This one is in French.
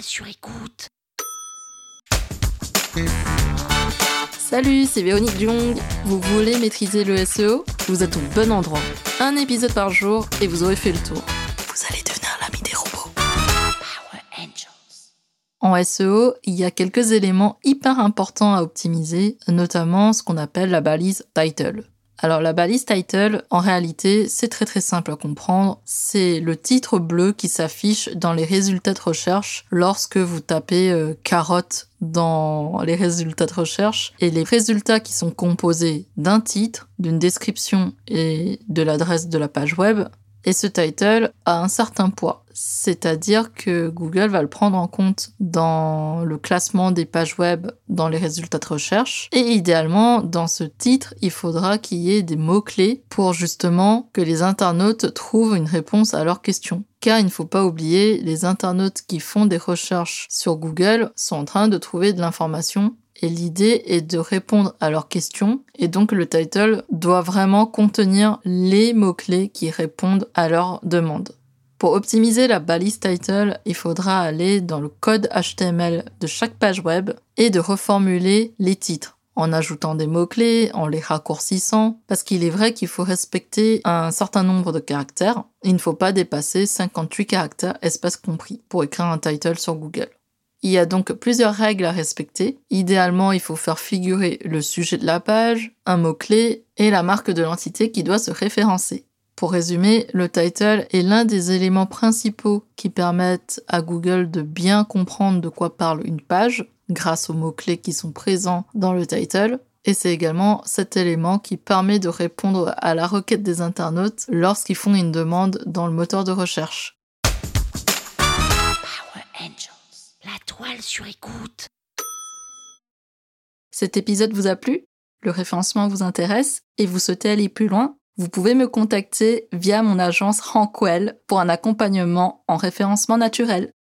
sur écoute. Salut, c'est Véronique Jung. Vous voulez maîtriser le SEO Vous êtes au bon endroit. Un épisode par jour et vous aurez fait le tour. Vous allez devenir l'ami des robots. Power Angels. En SEO, il y a quelques éléments hyper importants à optimiser, notamment ce qu'on appelle la balise title. Alors la balise title, en réalité, c'est très très simple à comprendre. C'est le titre bleu qui s'affiche dans les résultats de recherche lorsque vous tapez euh, carotte dans les résultats de recherche. Et les résultats qui sont composés d'un titre, d'une description et de l'adresse de la page web. Et ce title a un certain poids. C'est-à-dire que Google va le prendre en compte dans le classement des pages web dans les résultats de recherche. Et idéalement, dans ce titre, il faudra qu'il y ait des mots-clés pour justement que les internautes trouvent une réponse à leurs questions. Car il ne faut pas oublier, les internautes qui font des recherches sur Google sont en train de trouver de l'information et l'idée est de répondre à leurs questions et donc le title doit vraiment contenir les mots-clés qui répondent à leurs demandes. Pour optimiser la balise title, il faudra aller dans le code HTML de chaque page web et de reformuler les titres en ajoutant des mots-clés, en les raccourcissant, parce qu'il est vrai qu'il faut respecter un certain nombre de caractères. Il ne faut pas dépasser 58 caractères, espace compris, pour écrire un title sur Google. Il y a donc plusieurs règles à respecter. Idéalement, il faut faire figurer le sujet de la page, un mot-clé et la marque de l'entité qui doit se référencer. Pour résumer, le title est l'un des éléments principaux qui permettent à Google de bien comprendre de quoi parle une page grâce aux mots-clés qui sont présents dans le title. Et c'est également cet élément qui permet de répondre à la requête des internautes lorsqu'ils font une demande dans le moteur de recherche. Sur écoute. Cet épisode vous a plu? Le référencement vous intéresse et vous souhaitez aller plus loin? Vous pouvez me contacter via mon agence Rankwell pour un accompagnement en référencement naturel.